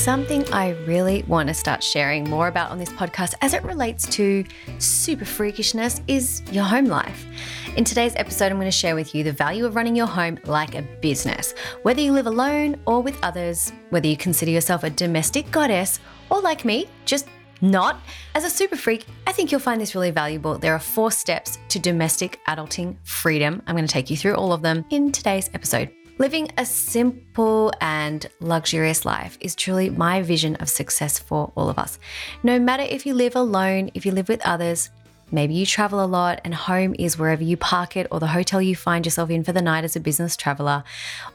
something I really want to start sharing more about on this podcast as it relates to super freakishness is your home life. In today's episode, I'm going to share with you the value of running your home like a business. Whether you live alone or with others, whether you consider yourself a domestic goddess or like me, just not. As a super freak, I think you'll find this really valuable. There are four steps to domestic adulting freedom. I'm going to take you through all of them in today's episode. Living a simple and luxurious life is truly my vision of success for all of us. No matter if you live alone, if you live with others, Maybe you travel a lot and home is wherever you park it or the hotel you find yourself in for the night as a business traveler.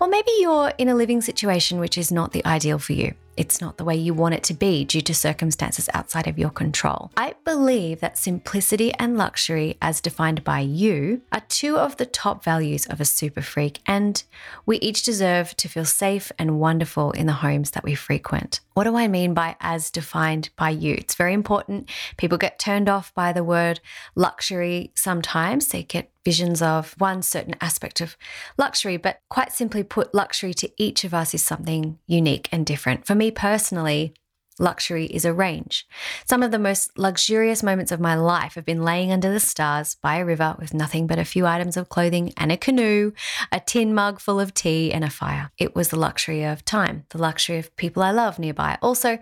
Or maybe you're in a living situation which is not the ideal for you it's not the way you want it to be due to circumstances outside of your control. I believe that simplicity and luxury, as defined by you, are two of the top values of a super freak, and we each deserve to feel safe and wonderful in the homes that we frequent. What do I mean by as defined by you? It's very important. People get turned off by the word luxury sometimes. They get visions of one certain aspect of luxury, but quite simply put, luxury to each of us is something unique and different. For me personally, luxury is a range. Some of the most luxurious moments of my life have been laying under the stars by a river with nothing but a few items of clothing and a canoe, a tin mug full of tea, and a fire. It was the luxury of time, the luxury of people I love nearby. Also,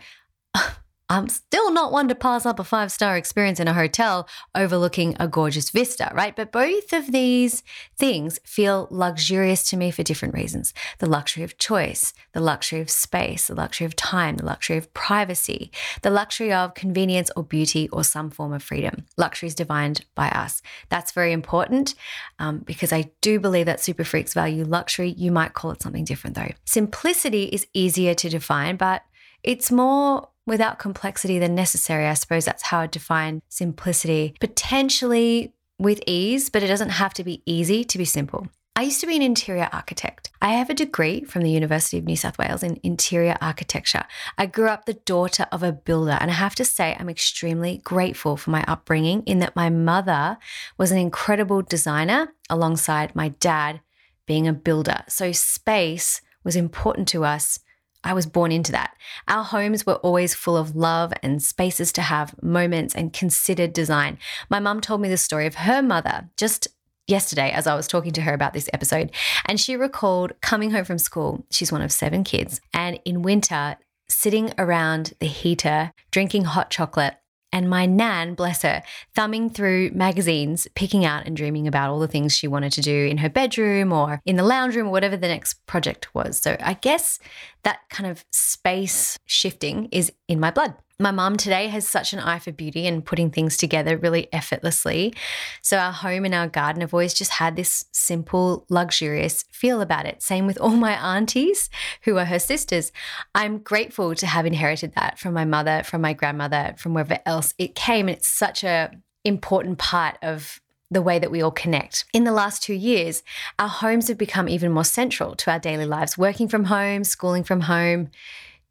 I'm still not one to pass up a five star experience in a hotel overlooking a gorgeous vista, right? But both of these things feel luxurious to me for different reasons the luxury of choice, the luxury of space, the luxury of time, the luxury of privacy, the luxury of convenience or beauty or some form of freedom. Luxury is defined by us. That's very important um, because I do believe that super freaks value luxury. You might call it something different though. Simplicity is easier to define, but it's more without complexity than necessary. I suppose that's how I define simplicity. Potentially with ease, but it doesn't have to be easy to be simple. I used to be an interior architect. I have a degree from the University of New South Wales in interior architecture. I grew up the daughter of a builder, and I have to say, I'm extremely grateful for my upbringing in that my mother was an incredible designer alongside my dad being a builder. So, space was important to us I was born into that. Our homes were always full of love and spaces to have moments and considered design. My mum told me the story of her mother just yesterday as I was talking to her about this episode. And she recalled coming home from school. She's one of seven kids. And in winter, sitting around the heater, drinking hot chocolate and my nan, bless her, thumbing through magazines, picking out and dreaming about all the things she wanted to do in her bedroom or in the lounge room or whatever the next project was. So I guess that kind of space shifting is in my blood. My mom today has such an eye for beauty and putting things together really effortlessly. So, our home and our garden have always just had this simple, luxurious feel about it. Same with all my aunties who are her sisters. I'm grateful to have inherited that from my mother, from my grandmother, from wherever else it came. And it's such a important part of the way that we all connect. In the last two years, our homes have become even more central to our daily lives, working from home, schooling from home,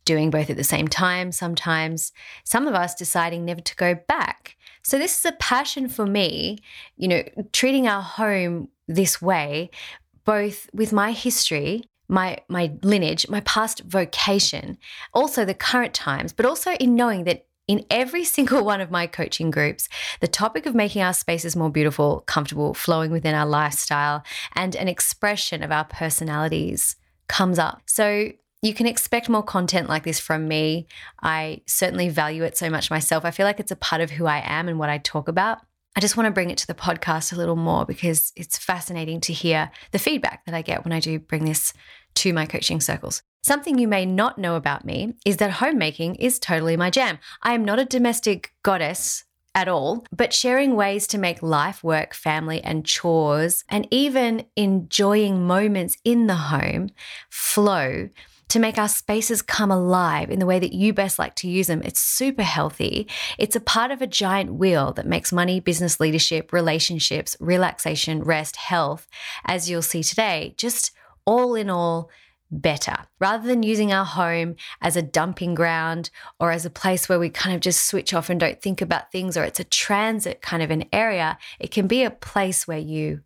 doing both at the same time sometimes, some of us deciding never to go back. So, this is a passion for me, you know, treating our home this way, both with my history. My, my lineage, my past vocation, also the current times, but also in knowing that in every single one of my coaching groups, the topic of making our spaces more beautiful, comfortable, flowing within our lifestyle, and an expression of our personalities comes up. So, you can expect more content like this from me. I certainly value it so much myself. I feel like it's a part of who I am and what I talk about. I just want to bring it to the podcast a little more because it's fascinating to hear the feedback that I get when I do bring this to my coaching circles. Something you may not know about me is that homemaking is totally my jam. I am not a domestic goddess at all, but sharing ways to make life work, family, and chores, and even enjoying moments in the home flow to make our spaces come alive in the way that you best like to use them. It's super healthy. It's a part of a giant wheel that makes money, business leadership, relationships, relaxation, rest, health, as you'll see today, just all in all, better rather than using our home as a dumping ground or as a place where we kind of just switch off and don't think about things or it's a transit kind of an area it can be a place where you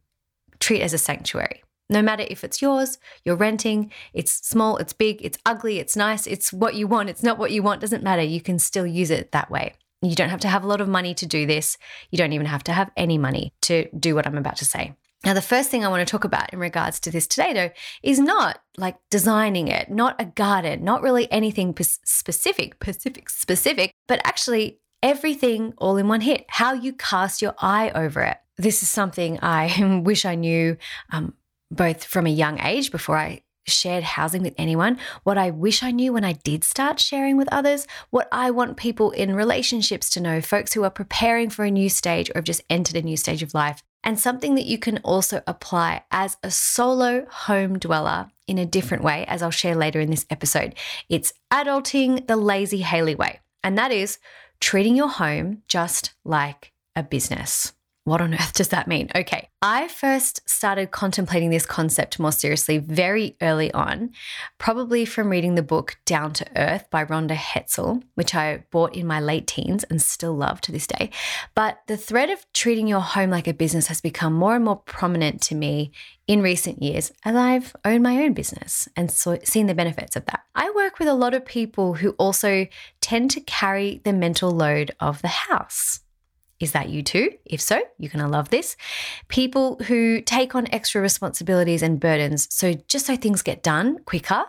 treat as a sanctuary No matter if it's yours, you're renting, it's small, it's big, it's ugly, it's nice, it's what you want, it's not what you want, doesn't matter. You can still use it that way. You don't have to have a lot of money to do this. You don't even have to have any money to do what I'm about to say. Now, the first thing I want to talk about in regards to this today, though, is not like designing it, not a garden, not really anything specific, specific, specific, but actually everything all in one hit, how you cast your eye over it. This is something I wish I knew um, both from a young age before I shared housing with anyone, what I wish I knew when I did start sharing with others, what I want people in relationships to know, folks who are preparing for a new stage or have just entered a new stage of life, and something that you can also apply as a solo home dweller in a different way, as I'll share later in this episode. It's adulting the lazy Haley way, and that is treating your home just like a business. What on earth does that mean? Okay, I first started contemplating this concept more seriously very early on, probably from reading the book Down to Earth by Rhonda Hetzel, which I bought in my late teens and still love to this day. But the thread of treating your home like a business has become more and more prominent to me in recent years as I've owned my own business and so, seen the benefits of that. I work with a lot of people who also tend to carry the mental load of the house. Is that you too? If so, you're going to love this. People who take on extra responsibilities and burdens, so just so things get done quicker,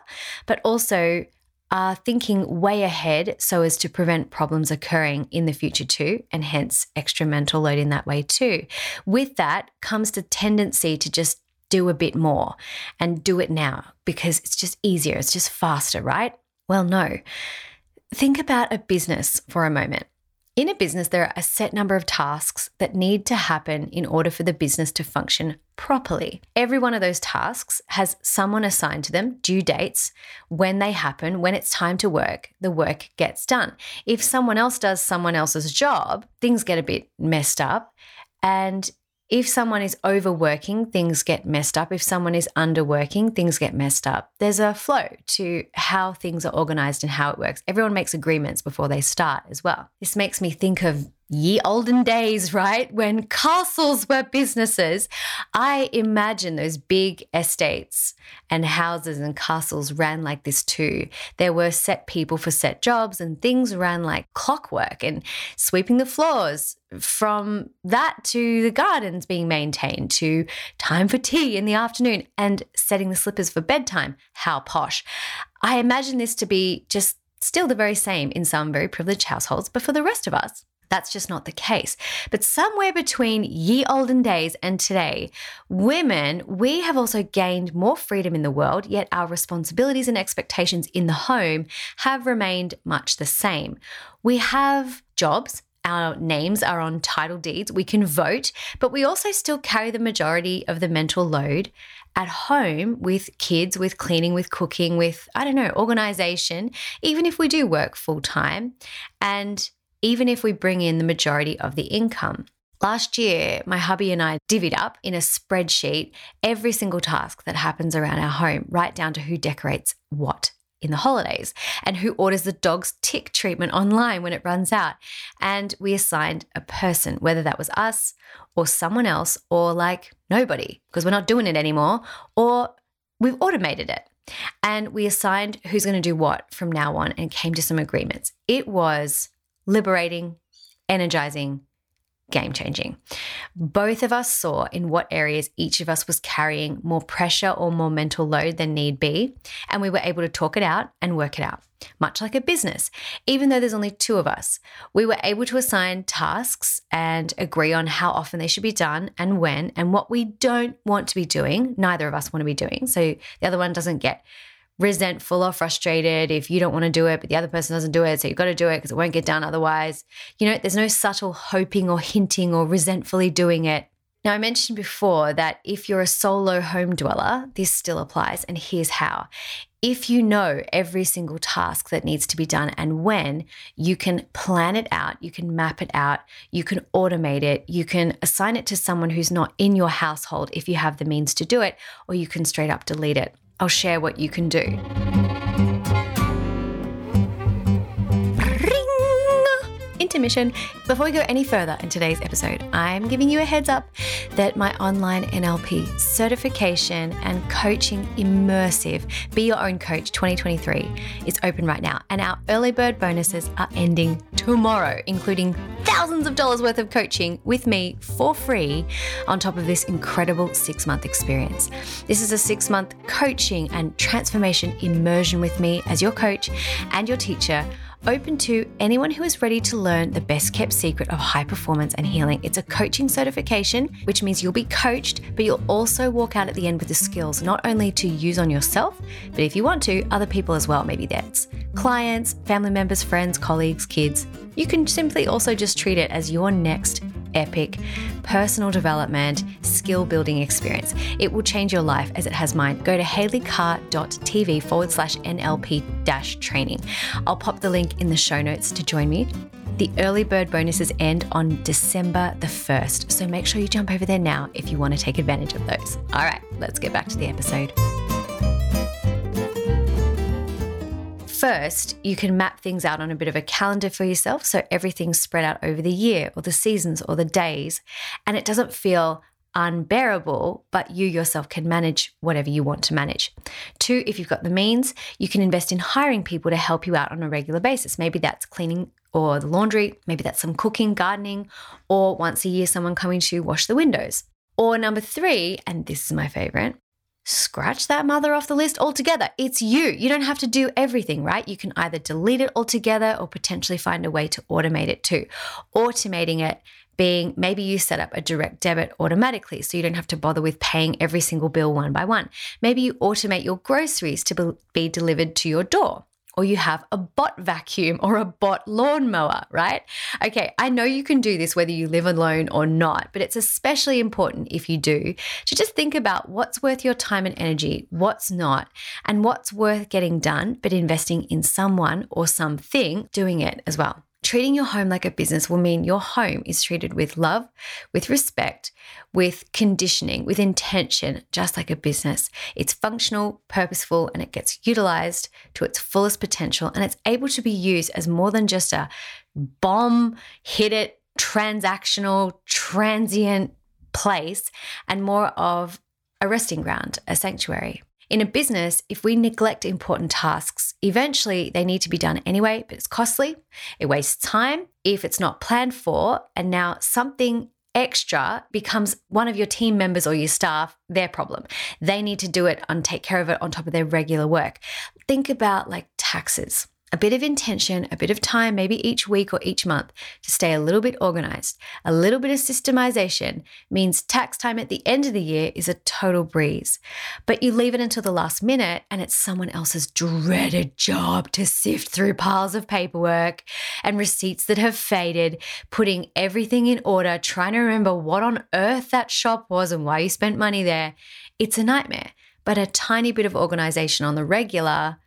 but also are thinking way ahead so as to prevent problems occurring in the future too, and hence extra mental load in that way too. With that comes the tendency to just do a bit more and do it now because it's just easier, it's just faster, right? Well, no. Think about a business for a moment. In a business, there are a set number of tasks that need to happen in order for the business to function properly. Every one of those tasks has someone assigned to them, due dates, when they happen, when it's time to work, the work gets done. If someone else does someone else's job, things get a bit messed up. And if someone is overworking, things get messed up. If someone is underworking, things get messed up. There's a flow to how things are organized and how it works. Everyone makes agreements before they start as well. This makes me think of ye olden days, right? When castles were businesses. I imagine those big estates and houses and castles ran like this too. There were set people for set jobs and things ran like clockwork and sweeping the floors from that to the gardens being maintained to time for tea in the afternoon and setting the slippers for bedtime. How posh. I imagine this to be just still the very same in some very privileged households, but for the rest of us, that's just not the case. But somewhere between ye olden days and today, women, we have also gained more freedom in the world, yet our responsibilities and expectations in the home have remained much the same. We have jobs. Our names are on title deeds. We can vote, but we also still carry the majority of the mental load at home with kids, with cleaning, with cooking, with, I don't know, organization, even if we do work full time. And even if we bring in the majority of the income. Last year, my hubby and I divvied up in a spreadsheet every single task that happens around our home, right down to who decorates what in the holidays and who orders the dog's tick treatment online when it runs out. And we assigned a person, whether that was us or someone else or like nobody, because we're not doing it anymore, or we've automated it. And we assigned who's going to do what from now on and came to some agreements. It was liberating, energizing, game changing. Both of us saw in what areas each of us was carrying more pressure or more mental load than need be, and we were able to talk it out and work it out. Much like a business, even though there's only two of us, we were able to assign tasks and agree on how often they should be done and when, and what we don't want to be doing. Neither of us want to be doing. So the other one doesn't get resentful or frustrated if you don't want to do it, but the other person doesn't do it. So you've got to do it because it won't get done otherwise. You know, there's no subtle hoping or hinting or resentfully doing it. Now, I mentioned before that if you're a solo home dweller, this still applies, and here's how. If you know every single task that needs to be done and when, you can plan it out, you can map it out, you can automate it, you can assign it to someone who's not in your household if you have the means to do it, or you can straight up delete it. I'll share what you can do. Intermission. Before we go any further in today's episode, I'm giving you a heads up that my online NLP certification and coaching immersive Be Your Own Coach 2023 is open right now, and our early bird bonuses are ending tomorrow, including thousands of dollars worth of coaching with me for free on top of this incredible six month experience. This is a six month coaching and transformation immersion with me as your coach and your teacher open to anyone who is ready to learn the best kept secret of high performance and healing. It's a coaching certification, which means you'll be coached, but you'll also walk out at the end with the skills not only to use on yourself, but if you want to, other people as well. Maybe that's clients, family members, friends, colleagues, kids. You can simply also just treat it as your next epic personal development, skill building experience. It will change your life as it has mine. Go to haleycarr.tv forward slash NLP dash training. I'll pop the link in the show notes to join me. The early bird bonuses end on December the 1st, so make sure you jump over there now if you want to take advantage of those. All right, let's get back to the episode. First, you can map things out on a bit of a calendar for yourself so everything's spread out over the year or the seasons or the days, and it doesn't feel unbearable, but you yourself can manage whatever you want to manage. Two, if you've got the means, you can invest in hiring people to help you out on a regular basis. Maybe that's cleaning or the laundry, maybe that's some cooking, gardening, or once a year, someone coming to wash the windows. Or number three, and this is my favorite, scratch that mother off the list altogether. It's you. You don't have to do everything, right? You can either delete it altogether or potentially find a way to automate it too. Automating it being maybe you set up a direct debit automatically so you don't have to bother with paying every single bill one by one. Maybe you automate your groceries to be delivered to your door or you have a bot vacuum or a bot lawnmower, right? Okay, I know you can do this whether you live alone or not, but it's especially important if you do to just think about what's worth your time and energy, what's not, and what's worth getting done, but investing in someone or something doing it as well. Treating your home like a business will mean your home is treated with love, with respect, with conditioning, with intention, just like a business. It's functional, purposeful, and it gets utilized to its fullest potential. And it's able to be used as more than just a bomb, hit it, transactional, transient place, and more of a resting ground, a sanctuary. In a business, if we neglect important tasks, eventually they need to be done anyway, but it's costly, it wastes time if it's not planned for, and now something extra becomes one of your team members or your staff their problem. They need to do it and take care of it on top of their regular work. Think about like taxes a bit of intention, a bit of time, maybe each week or each month to stay a little bit organized. A little bit of systemization means tax time at the end of the year is a total breeze. But you leave it until the last minute and it's someone else's dreaded job to sift through piles of paperwork and receipts that have faded, putting everything in order, trying to remember what on earth that shop was and why you spent money there. It's a nightmare. But a tiny bit of organization on the regular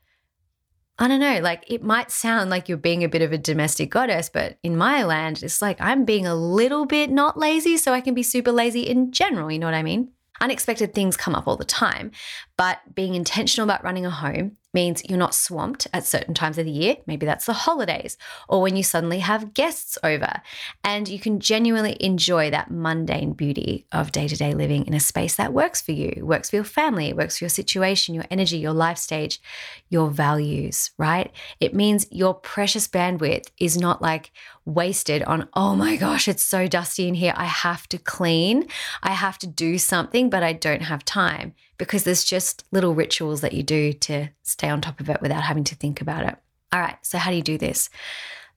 I don't know, like it might sound like you're being a bit of a domestic goddess, but in my land, it's like I'm being a little bit not lazy so I can be super lazy in general. You know what I mean? Unexpected things come up all the time, but being intentional about running a home means you're not swamped at certain times of the year. Maybe that's the holidays or when you suddenly have guests over. And you can genuinely enjoy that mundane beauty of day to day living in a space that works for you, works for your family, works for your situation, your energy, your life stage, your values, right? It means your precious bandwidth is not like wasted on, oh my gosh, it's so dusty in here. I have to clean, I have to do something, but I don't have time because there's just little rituals that you do to stay on top of it without having to think about it. All right, so how do you do this?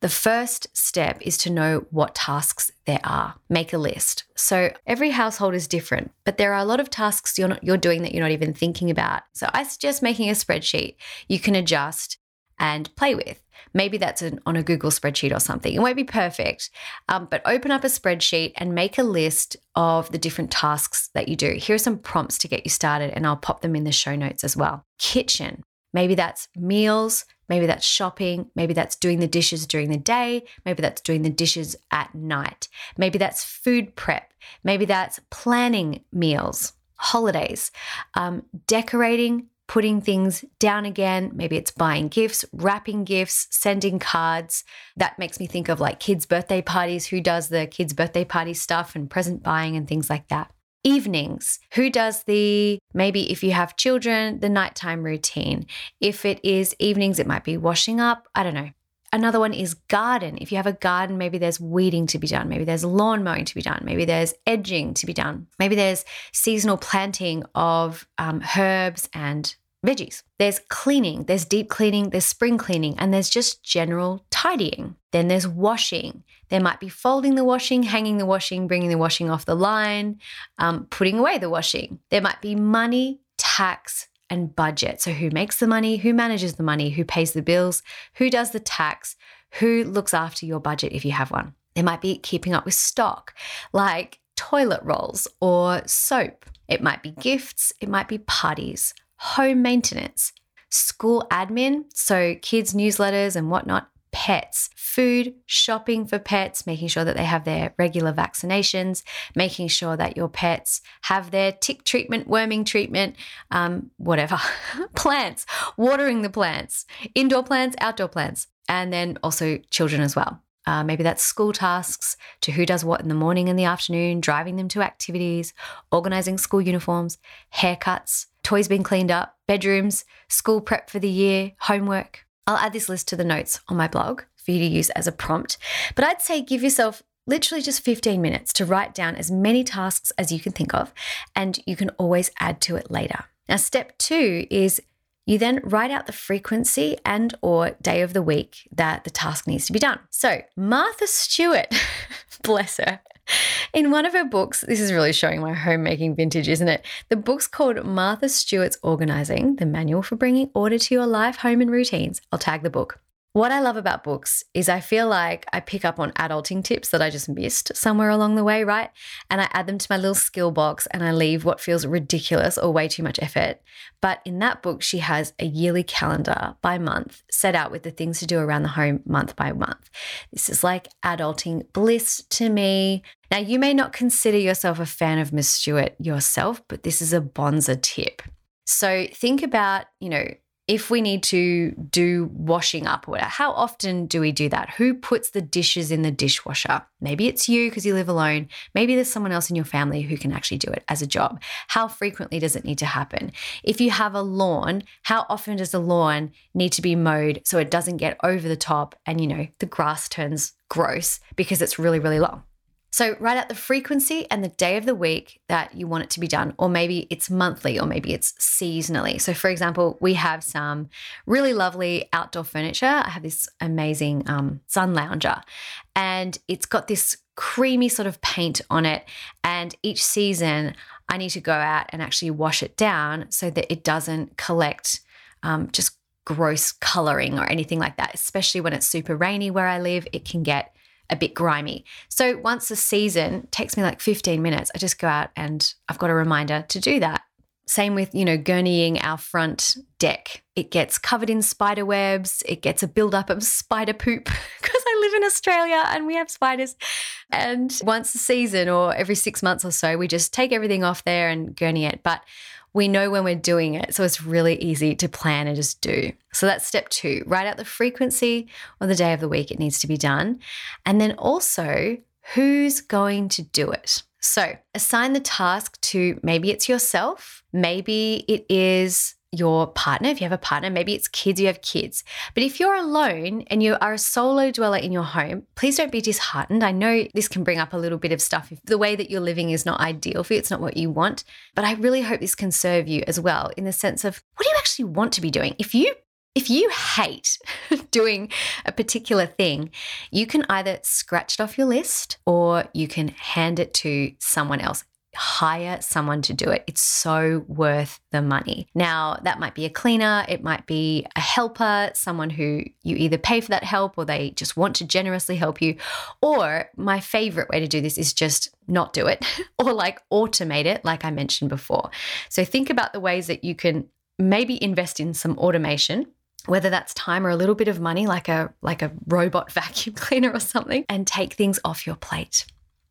The first step is to know what tasks there are. Make a list. So every household is different, but there are a lot of tasks you're not, you're doing that you're not even thinking about. So I suggest making a spreadsheet. You can adjust and play with. Maybe that's an, on a Google spreadsheet or something. It won't be perfect, um, but open up a spreadsheet and make a list of the different tasks that you do. Here are some prompts to get you started, and I'll pop them in the show notes as well. Kitchen. Maybe that's meals, maybe that's shopping, maybe that's doing the dishes during the day, maybe that's doing the dishes at night, maybe that's food prep, maybe that's planning meals, holidays, um, decorating, putting things down again. Maybe it's buying gifts, wrapping gifts, sending cards. That makes me think of like kids' birthday parties. Who does the kids' birthday party stuff and present buying and things like that? Evenings. Who does the, maybe if you have children, the nighttime routine? If it is evenings, it might be washing up. I don't know. Another one is garden. If you have a garden, maybe there's weeding to be done. Maybe there's lawn mowing to be done. Maybe there's edging to be done. Maybe there's seasonal planting of um, herbs and veggies. There's cleaning, there's deep cleaning, there's spring cleaning, and there's just general tidying. Then there's washing. There might be folding the washing, hanging the washing, bringing the washing off the line, um, putting away the washing. There might be money, tax, and budget. So, who makes the money? Who manages the money? Who pays the bills? Who does the tax? Who looks after your budget if you have one? There might be keeping up with stock, like toilet rolls or soap. It might be gifts, it might be parties, home maintenance, school admin, so kids' newsletters and whatnot, pets, food, shopping for pets, making sure that they have their regular vaccinations, making sure that your pets have their tick treatment, worming treatment, um, whatever, plants, watering the plants, indoor plants, outdoor plants, and then also children as well. Uh, maybe that's school tasks to who does what in the morning and the afternoon, driving them to activities, organizing school uniforms, haircuts, toys being cleaned up, bedrooms, school prep for the year, homework. I'll add this list to the notes on my blog for you to use as a prompt. But I'd say give yourself literally just 15 minutes to write down as many tasks as you can think of, and you can always add to it later. Now, step two is you then write out the frequency and or day of the week that the task needs to be done. So, Martha Stewart, bless her, in one of her books, this is really showing my homemaking vintage, isn't it? The book's called Martha Stewart's Organizing, the manual for bringing order to your life, home, and routines. I'll tag the book. What I love about books is I feel like I pick up on adulting tips that I just missed somewhere along the way, right? And I add them to my little skill box and I leave what feels ridiculous or way too much effort. But in that book, she has a yearly calendar by month set out with the things to do around the home month by month. This is like adulting bliss to me. Now, you may not consider yourself a fan of Miss Stewart yourself, but this is a bonza tip. So think about, you know, if we need to do washing up or how often do we do that? Who puts the dishes in the dishwasher? Maybe it's you because you live alone. Maybe there's someone else in your family who can actually do it as a job. How frequently does it need to happen? If you have a lawn, how often does the lawn need to be mowed so it doesn't get over the top and, you know, the grass turns gross because it's really, really long? So write out the frequency and the day of the week that you want it to be done, or maybe it's monthly, or maybe it's seasonally. So, for example, we have some really lovely outdoor furniture. I have this amazing um, sun lounger, and it's got this creamy sort of paint on it. And each season, I need to go out and actually wash it down so that it doesn't collect um, just gross coloring or anything like that, especially when it's super rainy where I live. It can get a bit grimy. So once a season takes me like 15 minutes, I just go out and I've got a reminder to do that. Same with, you know, gurneying our front deck. It gets covered in spider webs. It gets a buildup of spider poop because I live in Australia and we have spiders. And once a season or every six months or so, we just take everything off there and gurney it. But we know when we're doing it. So it's really easy to plan and just do. So that's step two write out the frequency or the day of the week it needs to be done. And then also, who's going to do it? So assign the task to maybe it's yourself, maybe it is your partner, if you have a partner, maybe it's kids, you have kids. But if you're alone and you are a solo dweller in your home, please don't be disheartened. I know this can bring up a little bit of stuff if the way that you're living is not ideal for you, it's not what you want. But I really hope this can serve you as well in the sense of what do you actually want to be doing? If you if you hate doing a particular thing, you can either scratch it off your list or you can hand it to someone else hire someone to do it. It's so worth the money. Now, that might be a cleaner, it might be a helper, someone who you either pay for that help or they just want to generously help you. Or my favorite way to do this is just not do it or like automate it, like I mentioned before. So think about the ways that you can maybe invest in some automation whether that's time or a little bit of money like a like a robot vacuum cleaner or something and take things off your plate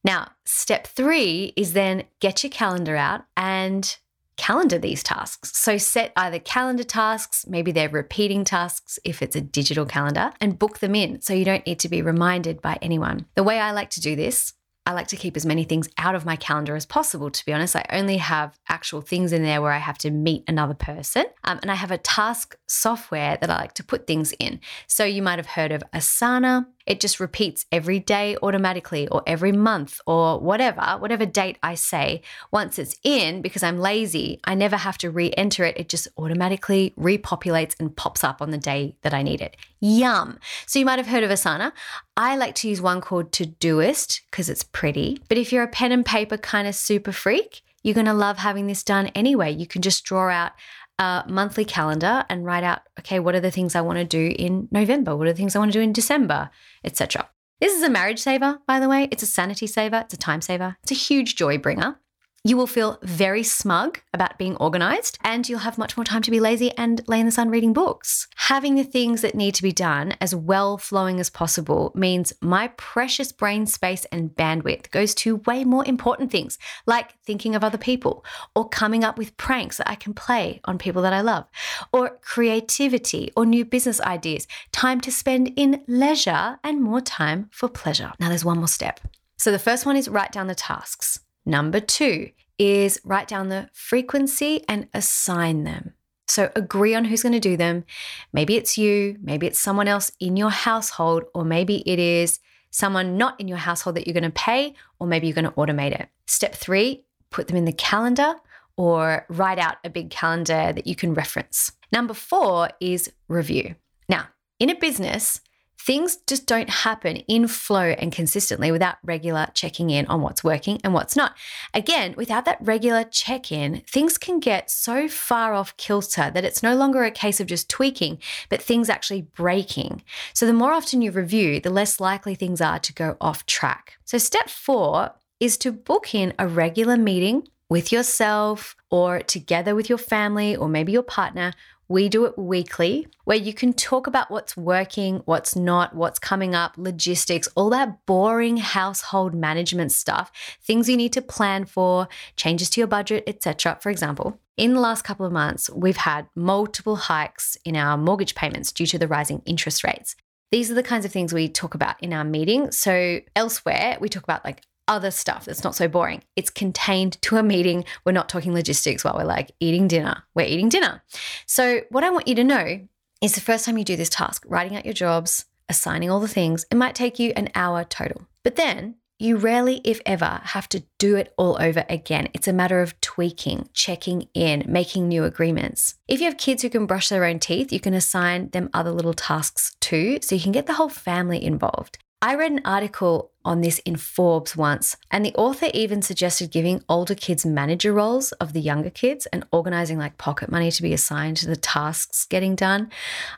now, step three is then get your calendar out and calendar these tasks. So set either calendar tasks, maybe they're repeating tasks if it's a digital calendar, and book them in so you don't need to be reminded by anyone. The way I like to do this I like to keep as many things out of my calendar as possible, to be honest. I only have actual things in there where I have to meet another person. Um, and I have a task software that I like to put things in. So you might have heard of Asana. It just repeats every day automatically or every month or whatever, whatever date I say. Once it's in, because I'm lazy, I never have to re enter it. It just automatically repopulates and pops up on the day that I need it. Yum. So you might have heard of Asana. I like to use one called Todoist because it's pretty. But if you're a pen and paper kind of super freak, you're going to love having this done anyway. You can just draw out a monthly calendar and write out, okay, what are the things I want to do in November? What are the things I want to do in December, etc. This is a marriage saver, by the way. It's a sanity saver, it's a time saver, it's a huge joy bringer. You will feel very smug about being organized and you'll have much more time to be lazy and lay in the sun reading books. Having the things that need to be done as well flowing as possible means my precious brain space and bandwidth goes to way more important things like thinking of other people or coming up with pranks that I can play on people that I love or creativity or new business ideas, time to spend in leisure and more time for pleasure. Now there's one more step. So the first one is write down the tasks. Number two is write down the frequency and assign them. So agree on who's going to do them. Maybe it's you, maybe it's someone else in your household, or maybe it is someone not in your household that you're going to pay, or maybe you're going to automate it. Step three, put them in the calendar or write out a big calendar that you can reference. Number four is review. Now, in a business, Things just don't happen in flow and consistently without regular checking in on what's working and what's not. Again, without that regular check in, things can get so far off kilter that it's no longer a case of just tweaking, but things actually breaking. So, the more often you review, the less likely things are to go off track. So, step four is to book in a regular meeting with yourself or together with your family or maybe your partner we do it weekly where you can talk about what's working, what's not, what's coming up, logistics, all that boring household management stuff, things you need to plan for, changes to your budget, etc. For example, in the last couple of months, we've had multiple hikes in our mortgage payments due to the rising interest rates. These are the kinds of things we talk about in our meeting. So, elsewhere, we talk about like other stuff that's not so boring. It's contained to a meeting. We're not talking logistics while we're like eating dinner. We're eating dinner. So, what I want you to know is the first time you do this task, writing out your jobs, assigning all the things, it might take you an hour total. But then you rarely, if ever, have to do it all over again. It's a matter of tweaking, checking in, making new agreements. If you have kids who can brush their own teeth, you can assign them other little tasks too, so you can get the whole family involved. I read an article on this in Forbes once, and the author even suggested giving older kids manager roles of the younger kids and organizing like pocket money to be assigned to the tasks getting done.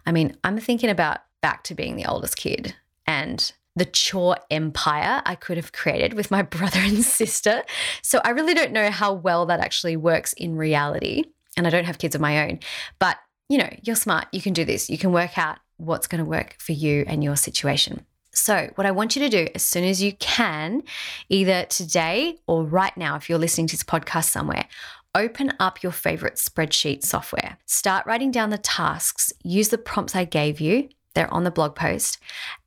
I mean, I'm thinking about back to being the oldest kid and the chore empire I could have created with my brother and sister. So I really don't know how well that actually works in reality. And I don't have kids of my own. But, you know, you're smart. You can do this. You can work out what's going to work for you and your situation. So, what I want you to do as soon as you can, either today or right now, if you're listening to this podcast somewhere, open up your favorite spreadsheet software. Start writing down the tasks, use the prompts I gave you. They're on the blog post.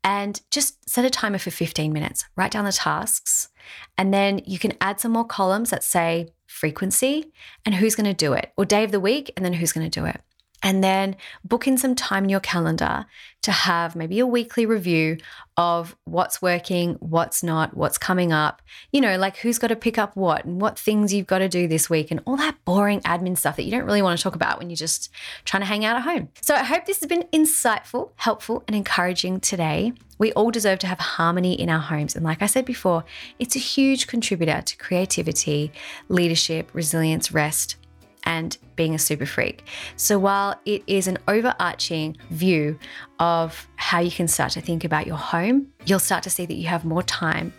And just set a timer for 15 minutes. Write down the tasks. And then you can add some more columns that say frequency and who's going to do it, or day of the week, and then who's going to do it and then book in some time in your calendar to have maybe a weekly review of what's working, what's not, what's coming up, you know, like who's got to pick up what and what things you've got to do this week and all that boring admin stuff that you don't really want to talk about when you're just trying to hang out at home. So I hope this has been insightful, helpful, and encouraging today. We all deserve to have harmony in our homes. And like I said before, it's a huge contributor to creativity, leadership, resilience, rest and being a super freak. So, while it is an overarching view of how you can start to think about your home, you'll start to see that you have more time.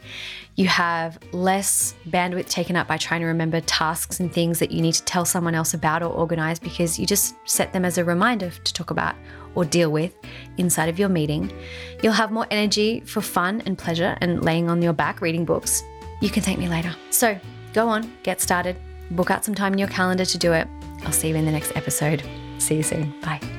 You have less bandwidth taken up by trying to remember tasks and things that you need to tell someone else about or organize because you just set them as a reminder to talk about or deal with inside of your meeting. You'll have more energy for fun and pleasure and laying on your back reading books. You can thank me later. So, go on, get started book out some time in your calendar to do it. I'll see you in the next episode. See you soon. Bye.